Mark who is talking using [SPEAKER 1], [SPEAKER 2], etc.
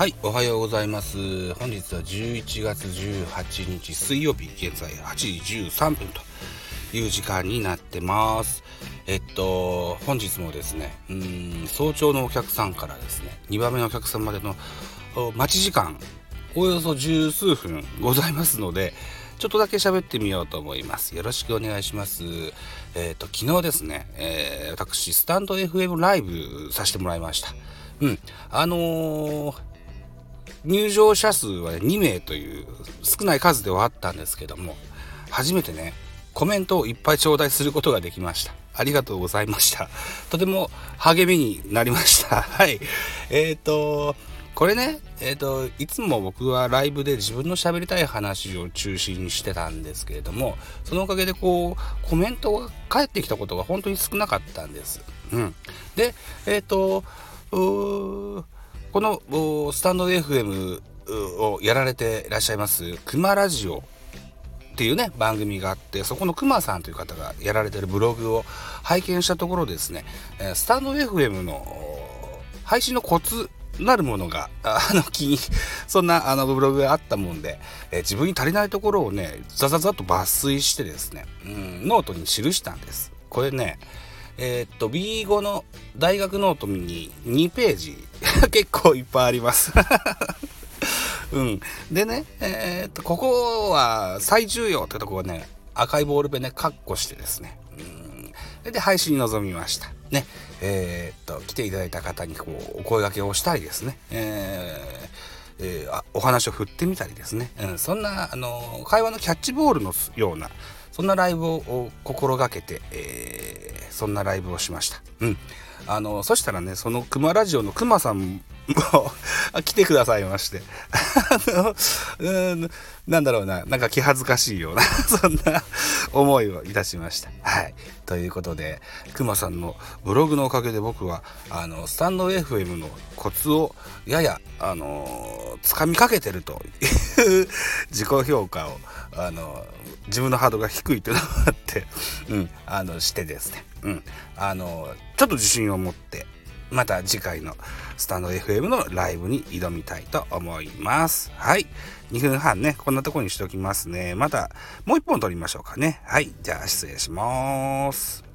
[SPEAKER 1] はい、おはようございます。本日は11月18日水曜日、現在8時13分という時間になってます。えっと、本日もですね、うん、早朝のお客さんからですね、2番目のお客さんまでの待ち時間、およそ十数分ございますので、ちょっとだけ喋ってみようと思います。よろしくお願いします。えっ、と、昨日ですね、えー私、スタンド FM ライブさせてもらいました。うん。あのー入場者数は、2名という少ない数ではあったんですけども、初めてね、コメントをいっぱい頂戴することができました。ありがとうございました。とても励みになりました。はい。えっ、と、これね、えっ、と、いつも僕はライブで自分の喋りたい話を中心にしてたんですけれども、そのおかげでこう、コメントが返ってきたことが本当に少なかったんです。うん。で、えっ、と、このスタンド FM をやられていらっしゃいます、クマラジオっていうね、番組があって、そこのクマさんという方がやられてるブログを拝見したところですね、スタンド FM の配信のコツなるものが、あ の、気に、そんなあのブログがあったもんで、え自分に足りないところをね、ザザザと抜粋してですね、うん、ノートに記したんです。これね、えーっと、B5 の大学ノートに2ページ 結構いっぱいあります。うん。でね、えーっと、ここは最重要ってとこをね、赤いボールペンでカッコしてですね、うん。で、配信に臨みました。ね。えーっと、来ていただいた方にこう、お声掛けをしたりですね、えーえーあお話を振ってみたりですね、うん、そんなあの会話のキャッチボールのようなそんなライブを心がけて、えーそんなライブをしました。うん。あの、そしたらね、そのクマラジオのクマさんも 来てくださいまして。あの、うん、なんだろうな、なんか気恥ずかしいような、そんな思いをいたしました。はい。ということで、クマさんのブログのおかげで僕は、あの、スタンド FM のコツをやや、あの、掴みかけてるという自己評価を、あの、自分のハードが低いというのがあって、うん、あの、してですね、うん、あの、ちょっと自信を持って、また次回のスタンド FM のライブに挑みたいと思います。はい。2分半ね、こんなとこにしておきますね。また、もう一本撮りましょうかね。はい。じゃあ、失礼します。